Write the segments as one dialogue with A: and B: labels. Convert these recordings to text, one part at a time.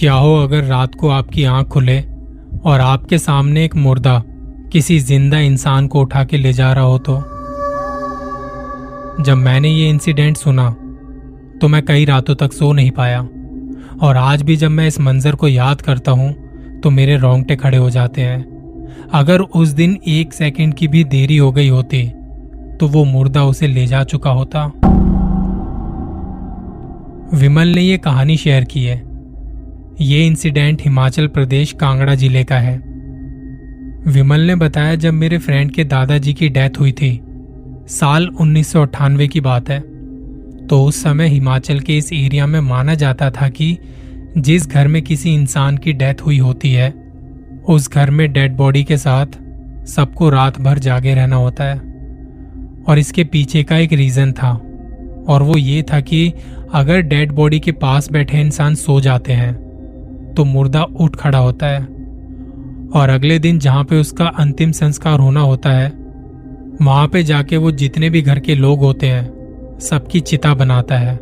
A: क्या हो अगर रात को आपकी आँख खुले और आपके सामने एक मुर्दा किसी ज़िंदा इंसान को उठा के ले जा रहा हो तो? जब मैंने ये इंसिडेंट सुना तो मैं कई रातों तक सो नहीं पाया। और आज भी जब मैं इस मंजर को याद करता हूँ तो मेरे रोंगटे खड़े हो जाते हैं। अगर उस दिन एक सेकंड की भी देरी हो गई होती तो वो मुर्दा उसे ले जा चुका होता। विमल ने ये कहानी शेयर की है। ये इंसिडेंट हिमाचल प्रदेश कांगड़ा ज़िले का है। विमल ने बताया जब मेरे फ्रेंड के दादाजी की डेथ हुई थी, साल उन्नीस सौ अट्ठानवे की बात है तो उस समय हिमाचल के इस एरिया में माना जाता था कि जिस घर में किसी इंसान की डेथ हुई होती है, उस घर में डेड बॉडी के साथ सबको रात भर जागे रहना होता है। और इसके पीछे का एक रीजन था, और वो ये था कि अगर डेड बॉडी के पास बैठे इंसान सो जाते हैं तो मुर्दा उठ खड़ा होता है और अगले दिन जहाँ पे उसका अंतिम संस्कार होना होता है, वहाँ पे जाके वो जितने भी घर के लोग होते हैं, सबकी चिता बनाता है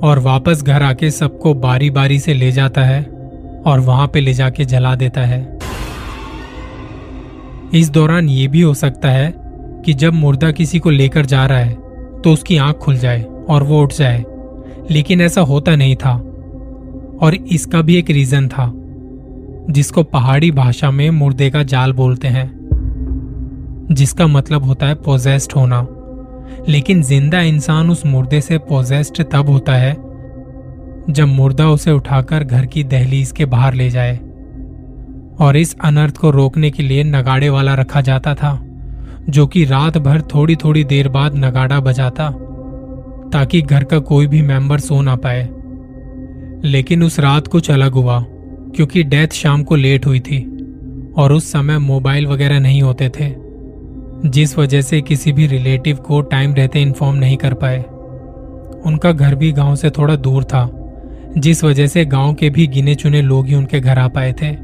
A: और वापस घर आके सबको बारी बारी से ले जाता है और वहाँ पे ले जाके जला देता है। इस दौरान ये भी हो सकता है कि जब मुर्दा किसी को लेकर जा रहा है तो उसकी आँख खुल जाए और वो उठ जाए, लेकिन ऐसा होता नहीं था। और इसका भी एक रीजन था, जिसको पहाड़ी भाषा में मुर्दे का जाल बोलते हैं, जिसका मतलब होता है पोजेस्ट होना। लेकिन ज़िंदा इंसान उस मुर्दे से पोजेस्ट तब होता है, जब मुर्दा उसे उठाकर घर की दहलीज के बाहर ले जाए, और इस अनर्थ को रोकने के लिए नगाड़े वाला रखा जाता था, जो कि रात भर थोड़ी थोड़ी देर बाद नगाड़ा बजाता, ताकि घर का कोई भी मेंबर सो ना पाए। लेकिन उस रात कुछ अलग हुआ, क्योंकि डेथ शाम को लेट हुई थी और उस समय मोबाइल वगैरह नहीं होते थे, जिस वजह से किसी भी रिलेटिव को टाइम रहते इन्फॉर्म नहीं कर पाए। उनका घर भी गाँव से थोड़ा दूर था, जिस वजह से गाँव के भी गिने चुने लोग ही उनके घर आ पाए थे।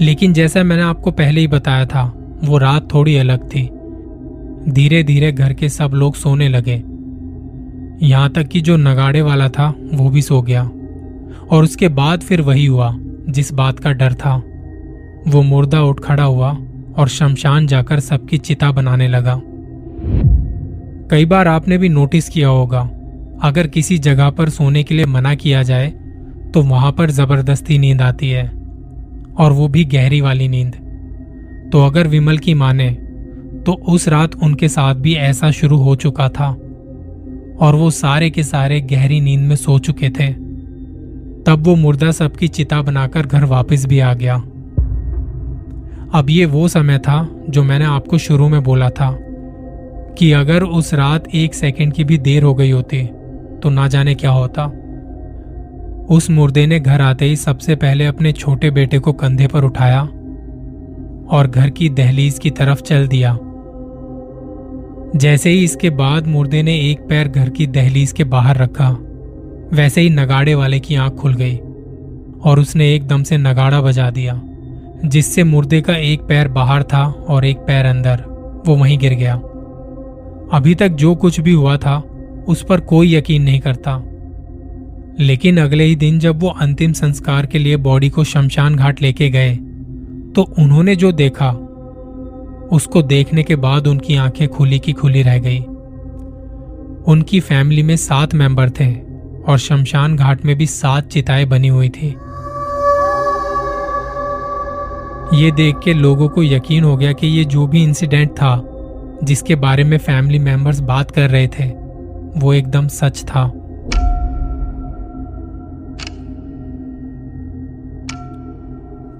A: लेकिन जैसा मैंने आपको पहले ही बताया था, वो रात थोड़ी अलग थी। धीरे धीरे घर के सब लोग सोने लगे। यहाँ तक कि जो नगाड़े वाला था, वो भी सो गया। और उसके बाद फिर वही हुआ, जिस बात का डर था। वो मुर्दा उठ खड़ा हुआ और शमशान जाकर सबकी चिता बनाने लगा। कई बार आपने भी नोटिस किया होगा, अगर किसी जगह पर सोने के लिए मना किया जाए तो वहाँ पर ज़बरदस्ती नींद आती है, और वो भी गहरी वाली नींद। तो अगर विमल की माने तो उस रात उनके साथ भी ऐसा शुरू हो चुका था, और वो सारे के सारे गहरी नींद में सो चुके थे। तब वो मुर्दा सबकी चिता बनाकर घर वापस भी आ गया। अब ये वो समय था जो मैंने आपको शुरू में बोला था कि अगर उस रात एक सेकंड की भी देर हो गई होती तो ना जाने क्या होता। उस मुर्दे ने घर आते ही सबसे पहले अपने छोटे बेटे को कंधे पर उठाया और घर की दहलीज की तरफ़ चल दिया। जैसे ही इसके बाद मुर्दे ने एक पैर घर की दहलीज के बाहर रखा वैसे ही नगाड़े वाले की आँख खुल गई और उसने एकदम से नगाड़ा बजा दिया, जिससे मुर्दे का एक पैर बाहर था और एक पैर अंदर, वो वहीं गिर गया। अभी तक जो कुछ भी हुआ था, उस पर कोई यकीन नहीं करता। लेकिन अगले ही दिन जब वो अंतिम संस्कार के लिए बॉडी को शमशान घाट लेके गए तो उन्होंने जो देखा, उसको देखने के बाद उनकी आँखें खुली की खुली रह गई। उनकी फैमिली में सात मेंबर थे। और शमशान घाट में भी सात चिताएँ बनी हुई थी। ये देख के लोगों को यकीन हो गया कि ये जो भी इंसिडेंट था, जिसके बारे में फैमिली मेंबर्स बात कर रहे थे, वो एकदम सच था।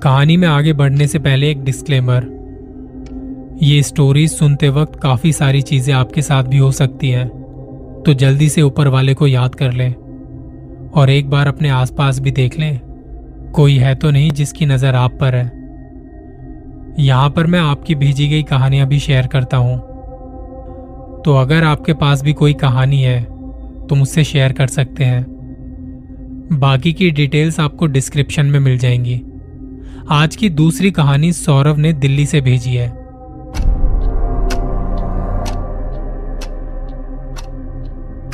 A: कहानी में आगे बढ़ने से पहले एक डिस्क्लेमर ये स्टोरी सुनते वक्त काफ़ी सारी चीज़ें आपके साथ भी हो सकती हैं तो जल्दी से ऊपर वाले को याद कर लें। और एक बार अपने आसपास भी देख लें, कोई है तो नहीं जिसकी नज़र आप पर है। यहाँ पर मैं आपकी भेजी गई कहानियाँ भी शेयर करता हूँ। तो अगर आपके पास भी कोई कहानी है तो मुझसे शेयर कर सकते हैं। बाकी की डिटेल्स आपको डिस्क्रिप्शन में मिल जाएँगी। आज की दूसरी कहानी सौरभ ने दिल्ली से भेजी है।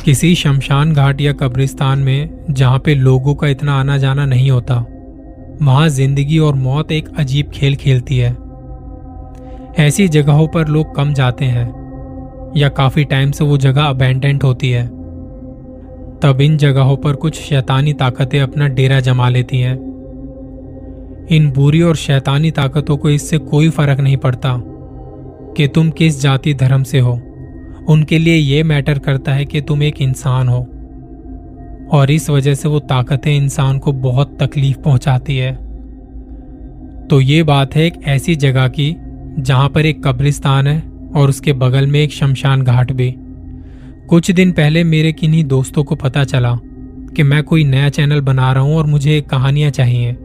A: किसी शमशान घाट या कब्रिस्तान में, जहाँ पे लोगों का इतना आना जाना नहीं होता, वहाँ ज़िंदगी और मौत एक अजीब खेल खेलती है। ऐसी जगहों पर लोग कम जाते हैं, या काफ़ी टाइम से वो जगह अबेंडेंट होती है। तब इन जगहों पर कुछ शैतानी ताकतें अपना डेरा जमा लेती हैं। इन बुरी और शैतानी ताकतों को इससे कोई फ़र्क नहीं पड़ता, कि तुम किस जाति धर्म से हो। उनके लिए यह मैटर करता है कि तुम एक इंसान हो। और इस वजह से वो ताकतें इंसान को बहुत तकलीफ़ पहुंचाती है। तो ये बात है एक ऐसी जगह की, जहाँ पर एक कब्रिस्तान है और उसके बगल में एक शमशान घाट भी। कुछ दिन पहले मेरे किन्हीं दोस्तों को पता चला कि मैं कोई नया चैनल बना रहा हूँ और मुझे कहानियाँ चाहिए,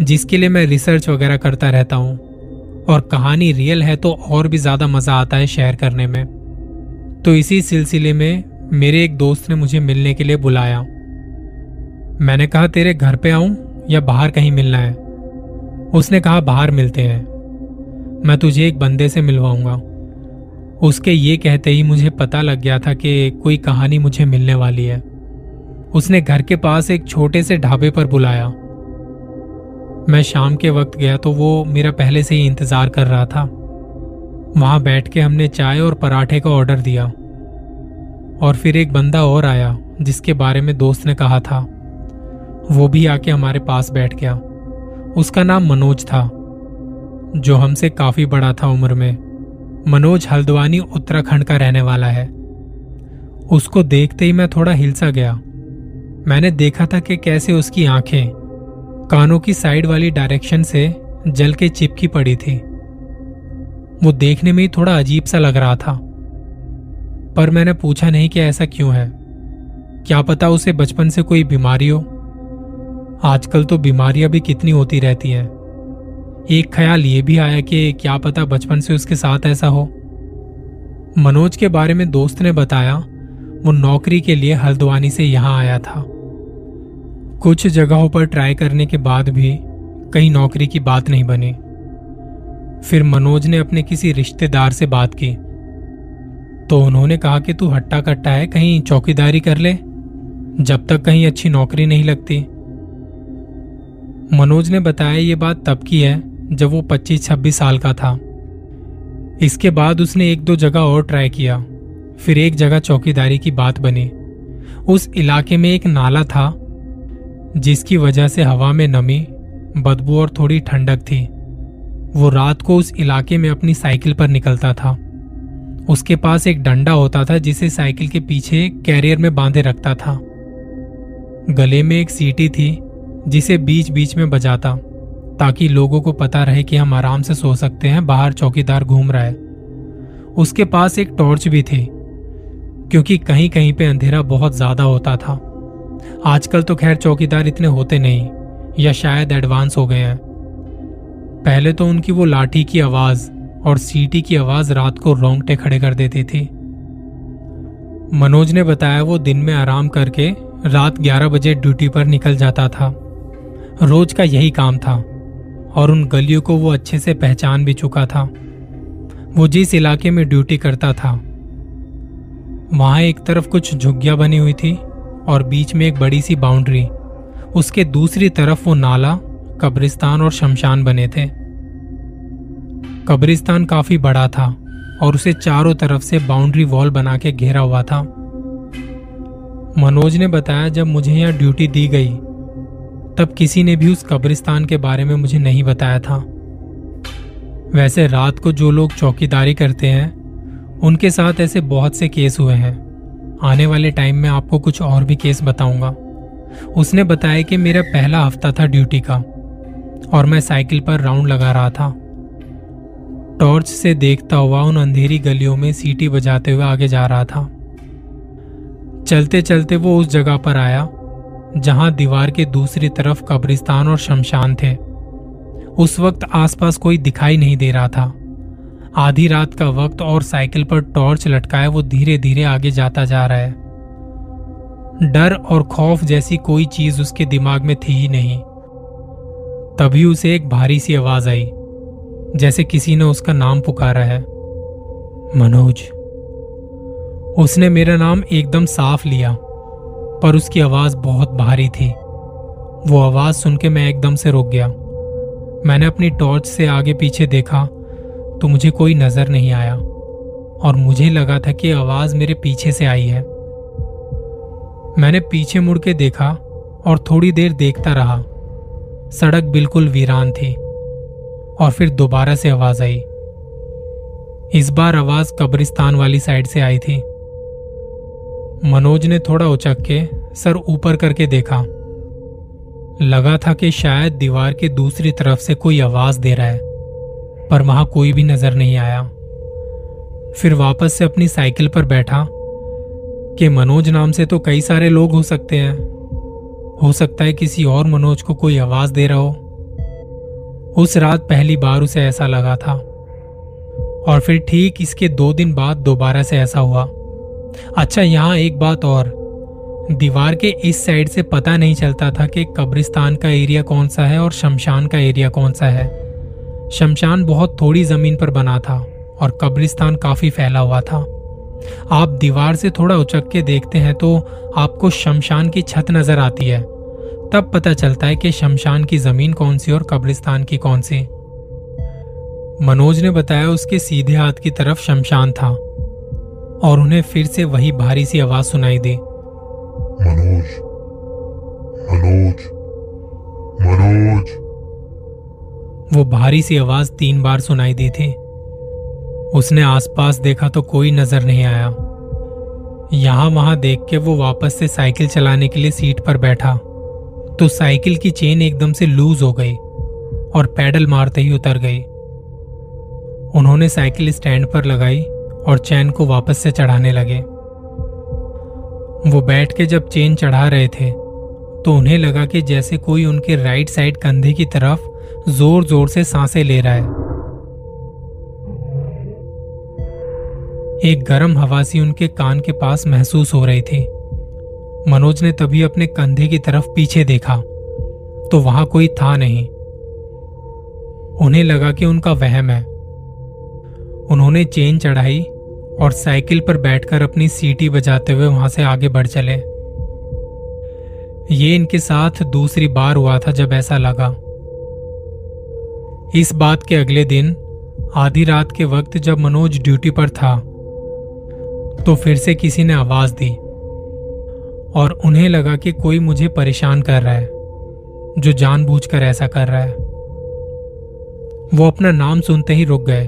A: जिसके लिए मैं रिसर्च वगैरह करता रहता हूँ। और कहानी रियल है तो और भी ज़्यादा मज़ा आता है शेयर करने में। तो इसी सिलसिले में मेरे एक दोस्त ने मुझे मिलने के लिए बुलाया। मैंने कहा, तेरे घर पे आऊँ या बाहर कहीं मिलना है? उसने कहा, बाहर मिलते हैं। मैं तुझे एक बंदे से मिलवाऊँगा। उसके ये कहते ही मुझे पता लग गया था कि कोई कहानी मुझे मिलने वाली है। उसने घर के पास एक छोटे से ढाबे पर बुलाया। मैं शाम के वक्त गया तो वो मेरा पहले से ही इंतज़ार कर रहा था। वहाँ बैठ के हमने चाय और पराठे का ऑर्डर दिया। और फिर एक बंदा और आया, जिसके बारे में दोस्त ने कहा था। वो भी आके हमारे पास बैठ गया। उसका नाम मनोज था, जो हमसे काफ़ी बड़ा था उम्र में। मनोज हल्द्वानी उत्तराखंड का रहने वाला है। उसको देखते ही मैं थोड़ा हिलसा गया। मैंने देखा था कि कैसे उसकी आँखें कानों की साइड वाली डायरेक्शन से जल के चिपकी पड़ी थी। वो देखने में ही थोड़ा अजीब सा लग रहा था। पर मैंने पूछा नहीं कि ऐसा क्यों है। क्या पता उसे बचपन से कोई बीमारी हो। आजकल तो बीमारियाँ भी कितनी होती रहती हैं। एक ख्याल ये भी आया कि क्या पता बचपन से उसके साथ ऐसा हो। मनोज के बारे में दोस्त ने बताया, वो नौकरी के लिए हल्द्वानी से यहाँ आया था। कुछ जगहों पर ट्राई करने के बाद भी कहीं नौकरी की बात नहीं बनी। फिर मनोज ने अपने किसी रिश्तेदार से बात की। तो उन्होंने कहा कि तू हट्टा कट्टा है, कहीं चौकीदारी कर ले। जब तक कहीं अच्छी नौकरी नहीं लगती। मनोज ने बताया ये बात तब की है, जब वो 25-26 साल का था। इसके बाद उसने एक दो जगह और ट्राई किया। फिर एक जगह चौकीदारी की बात बनी। उस इलाके में एक नाला था, जिसकी वजह से हवा में नमी, बदबू और थोड़ी ठंडक थी। वो रात को उस इलाके में अपनी साइकिल पर निकलता था। उसके पास एक डंडा होता था जिसे साइकिल के पीछे कैरियर में बांधे रखता था। गले में एक सीटी थी, जिसे बीच बीच में बजाता, ताकि लोगों को पता रहे कि हम आराम से सो सकते हैं, बाहर चौकीदार घूम रहा है। उसके पास एक टॉर्च भी थी, क्योंकि कहीं कहीं पे अंधेरा बहुत ज़्यादा होता था। आजकल तो खैर चौकीदार इतने होते नहीं, या शायद एडवांस हो गए हैं। पहले तो उनकी वो लाठी की आवाज़ और सीटी की आवाज़ रात को रोंगटे खड़े कर देती थी। मनोज ने बताया वो दिन में आराम करके रात 11 बजे ड्यूटी पर निकल जाता था। रोज का यही काम था और उन गलियों को वो अच्छे से पहचान भी चुका था। वो जिस इलाके में ड्यूटी करता था, वहाँ एक तरफ़ कुछ झुग्गियाँ बनी हुई थी और बीच में एक बड़ी सी बाउंड्री, उसके दूसरी तरफ़ वो नाला कब्रिस्तान और शमशान बने थे। कब्रिस्तान काफ़ी बड़ा था और उसे चारों तरफ़ से बाउंड्री वॉल बना के घेरा हुआ था। मनोज ने बताया, जब मुझे यहाँ ड्यूटी दी गई, तब किसी ने भी उस कब्रिस्तान के बारे में मुझे नहीं बताया था। वैसे रात को जो लोग चौकीदारी करते हैं, उनके साथ ऐसे बहुत से केस हुए हैं। आने वाले टाइम में आपको कुछ और भी केस बताऊँगा। उसने बताया कि मेरा पहला हफ़्ता था ड्यूटी का। और मैं साइकिल पर राउंड लगा रहा था। टॉर्च से देखता हुआ उन अंधेरी गलियों में सीटी बजाते हुए आगे जा रहा था। चलते चलते वो उस जगह पर आया, जहाँ दीवार के दूसरी तरफ़ कब्रिस्तान और शमशान थे। उस वक्त आसपास कोई दिखाई नहीं दे रहा था। आधी रात का वक्त और साइकिल पर टॉर्च लटकाए वो धीरे धीरे आगे जाता जा रहा है। डर और खौफ जैसी कोई चीज़ उसके दिमाग में थी ही नहीं। तभी उसे एक भारी सी आवाज़ आई, जैसे किसी ने उसका नाम पुकारा है। मनोज, उसने मेरा नाम एकदम साफ़ लिया, पर उसकी आवाज़ बहुत भारी थी। वो आवाज़ सुन के मैं एकदम से रुक गया। मैंने अपनी टॉर्च से आगे पीछे देखा तो मुझे कोई नज़र नहीं आया, और मुझे लगा था कि आवाज़ मेरे पीछे से आई है। मैंने पीछे मुड़ के देखा और थोड़ी देर देखता रहा। सड़क बिल्कुल वीरान थी और फिर दोबारा से आवाज़ आई। इस बार आवाज़ कब्रिस्तान वाली साइड से आई थी। मनोज ने थोड़ा उचक के सर ऊपर करके देखा। लगा था कि शायद दीवार के दूसरी तरफ़ से कोई आवाज़ दे रहा है, पर वहाँ कोई भी नज़र नहीं आया। फिर वापस से अपनी साइकिल पर बैठा कि मनोज नाम से तो कई सारे लोग हो सकते हैं। हो सकता है किसी और मनोज को कोई आवाज़ दे रहा हो। उस रात पहली बार उसे ऐसा लगा था। और फिर ठीक इसके दो दिन बाद दोबारा से ऐसा हुआ। अच्छा यहाँ एक बात और। दीवार के इस साइड से पता नहीं चलता था कि कब्रिस्तान का एरिया कौन सा है और शमशान का एरिया कौन सा है। शमशान बहुत थोड़ी ज़मीन पर बना था और कब्रिस्तान काफ़ी फैला हुआ था। आप दीवार से थोड़ा उचक के देखते हैं तो आपको शमशान की छत नज़र आती है। तब पता चलता है कि शमशान की ज़मीन कौन सी और कब्रिस्तान की कौन सी। मनोज ने बताया उसके सीधे हाथ की तरफ़ शमशान था और उन्हें फिर से वही भारी सी आवाज़ सुनाई दी।
B: मनोज मनोज मनोज।
A: वो भारी सी आवाज़ तीन बार सुनाई दी थी। उसने आसपास देखा तो कोई नज़र नहीं आया। यहाँ वहाँ देख के वो वापस से साइकिल चलाने के लिए सीट पर बैठा। तो साइकिल की चेन एकदम से लूज हो गई और पैडल मारते ही उतर गई। उन्होंने साइकिल स्टैंड पर लगाई और चैन को वापस से चढ़ाने लगे। वो बैठ के जब चेन चढ़ा रहे थे तो उन्हें लगा कि जैसे कोई उनके राइट साइड कंधे की तरफ़ ज़ोर ज़ोर से साँसें ले रहा है। एक गर्म हवा सी उनके कान के पास महसूस हो रही थी। मनोज ने तभी अपने कंधे की तरफ़ पीछे देखा तो वहाँ कोई था नहीं। उन्हें लगा कि उनका वहम है। उन्होंने चेन चढ़ाई और साइकिल पर बैठकर अपनी सीटी बजाते हुए वहाँ से आगे बढ़ चले। ये इनके साथ दूसरी बार हुआ था जब ऐसा लगा। इस बात के अगले दिन, आधी रात के वक्त जब मनोज ड्यूटी पर था तो फिर से किसी ने आवाज़ दी और उन्हें लगा कि कोई मुझे परेशान कर रहा है, जो जानबूझकर ऐसा कर रहा है। वो अपना नाम सुनते ही रुक गए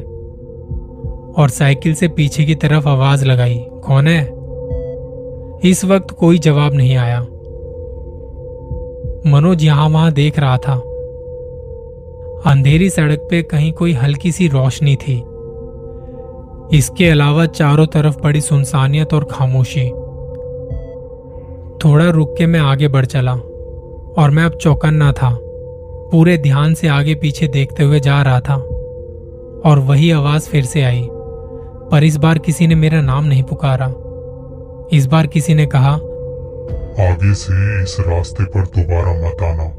A: और साइकिल से पीछे की तरफ़ आवाज़ लगाई, कौन है? इस वक्त कोई जवाब नहीं आया। मनोज यहाँ वहाँ देख रहा था। अंधेरी सड़क पे कहीं कोई हल्की सी रोशनी थी। इसके अलावा चारों तरफ़ बड़ी सुनसानियत और खामोशी। थोड़ा रुक के मैं आगे बढ़ चला और मैं अब चौकन्ना था पूरे ध्यान से आगे पीछे देखते हुए जा रहा था और वही आवाज़ फिर से आई पर इस बार किसी ने मेरा नाम नहीं पुकारा। इस बार किसी ने कहा
B: आगे से इस रास्ते पर दोबारा मत आना।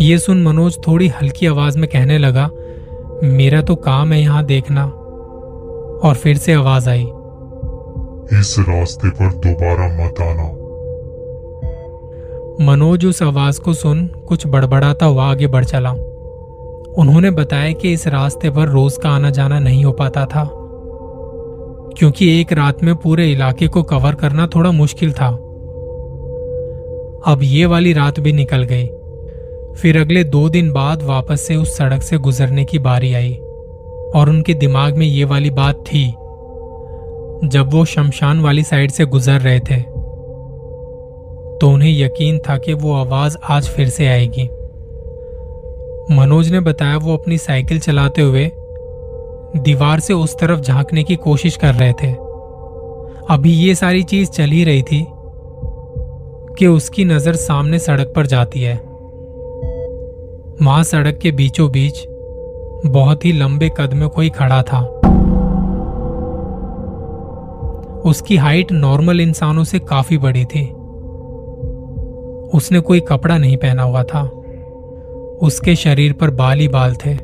A: ये सुन मनोज थोड़ी हल्की आवाज़ में कहने लगा मेरा तो काम है यहाँ देखना। और फिर से आवाज़ आई।
B: इस रास्ते पर दोबारा मत आना।
A: मनोज उस आवाज़ को सुन कुछ बड़बड़ाता हुआ आगे बढ़ चला। उन्होंने बताया कि इस रास्ते पर रोज का आना जाना नहीं हो पाता था क्योंकि एक रात में पूरे इलाके को कवर करना थोड़ा मुश्किल था। अब ये वाली रात भी निकल गई। फिर अगले दो दिन बाद वापस से उस सड़क से गुजरने की बारी आई। और उनके दिमाग में ये वाली बात थी, जब वो शमशान वाली साइड से गुजर रहे थे। तो उन्हें यकीन था कि वो आवाज़ आज फिर से आएगी। मनोज ने बताया वो अपनी साइकिल चलाते हुए दीवार से उस तरफ़ झांकने की कोशिश कर रहे थे। अभी ये सारी चीज़ चल ही रही थी कि उसकी नज़र सामने सड़क पर जाती है। वहाँ सड़क के बीचों बीच बहुत ही लंबे कद में कोई खड़ा था। उसकी हाइट नॉर्मल इंसानों से काफ़ी बड़ी थी। उसने कोई कपड़ा नहीं पहना हुआ था। उसके शरीर पर बाल ही बाल थे।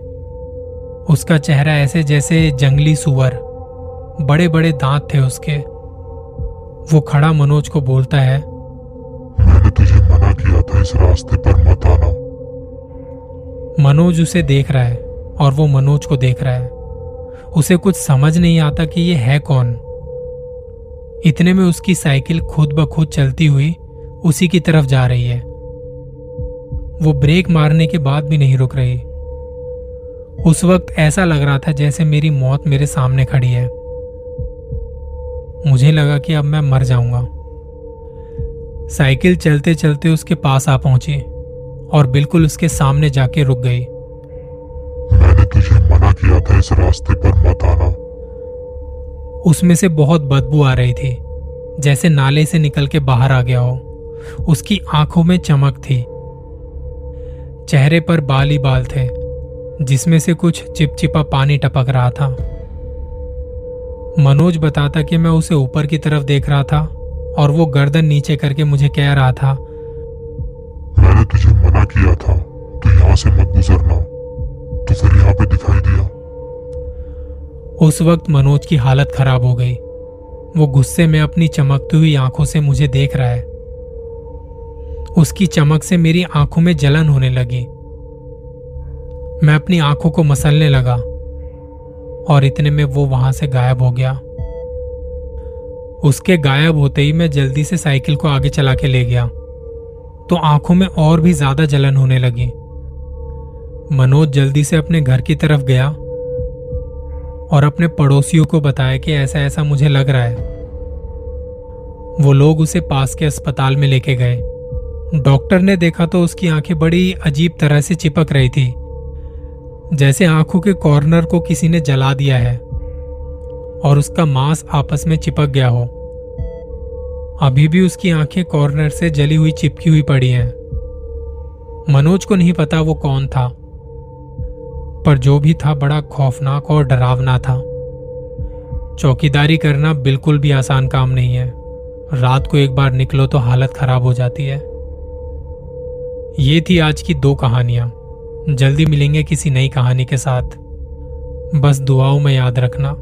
A: उसका चेहरा ऐसे जैसे जंगली सुअर। बड़े बड़े दांत थे उसके। वो खड़ा मनोज को बोलता है
B: मैंने तुझे मना किया था इस रास्ते पर मत आना।
A: मनोज उसे देख रहा है। और वो मनोज को देख रहा है। उसे कुछ समझ नहीं आता कि ये है कौन। इतने में उसकी साइकिल खुद ब खुद चलती हुई उसी की तरफ़ जा रही है। वो ब्रेक मारने के बाद भी नहीं रुक रही। उस वक्त ऐसा लग रहा था जैसे मेरी मौत मेरे सामने खड़ी है। मुझे लगा कि अब मैं मर जाऊँगा। साइकिल चलते चलते उसके पास आ पहुँची और बिल्कुल उसके सामने जाके रुक गई।
B: तुझे मना किया था इस रास्ते पर मत आना।
A: उसमें से बहुत बदबू आ रही थी जैसे नाले से निकल के बाहर आ गया हो। उसकी आँखों में चमक थी। चेहरे पर बाल ही बाल थे जिसमें से कुछ चिपचिपा पानी टपक रहा था। मनोज बताता कि मैं उसे ऊपर की तरफ़ देख रहा था और वो गर्दन नीचे करके मुझे कह रहा था
B: मैंने तुझे मना किया था तू यहाँ से मत गुजरना। तो यहाँ पे दिखाई दिया।
A: उस वक्त मनोज की हालत खराब हो गई। वो गुस्से में अपनी चमकती हुई आँखों से मुझे देख रहा है। उसकी चमक से मेरी आँखों में जलन होने लगी। मैं अपनी आँखों को मसलने लगा और इतने में वो वहाँ से गायब हो गया। उसके गायब होते ही मैं जल्दी से साइकिल को आगे चला के ले गया। तो आँखों में और भी ज़्यादा जलन होने लगी। मनोज जल्दी से अपने घर की तरफ़ गया और अपने पड़ोसियों को बताया कि ऐसा ऐसा मुझे लग रहा है। वो लोग उसे पास के अस्पताल में लेके गए। डॉक्टर ने देखा तो उसकी आँखें बड़ी अजीब तरह से चिपक रही थी, जैसे आँखों के कॉर्नर को किसी ने जला दिया है और उसका मांस आपस में चिपक गया हो। अभी भी उसकी आँखें कॉर्नर से जली हुई, चिपकी हुई पड़ी हैं। मनोज को नहीं पता वो कौन था। पर जो भी था बड़ा खौफनाक और डरावना था। चौकीदारी करना बिल्कुल भी आसान काम नहीं है। रात को एक बार निकलो तो हालत खराब हो जाती है। ये थी आज की दो कहानियाँ। जल्दी मिलेंगे किसी नई कहानी के साथ। बस दुआओं में याद रखना।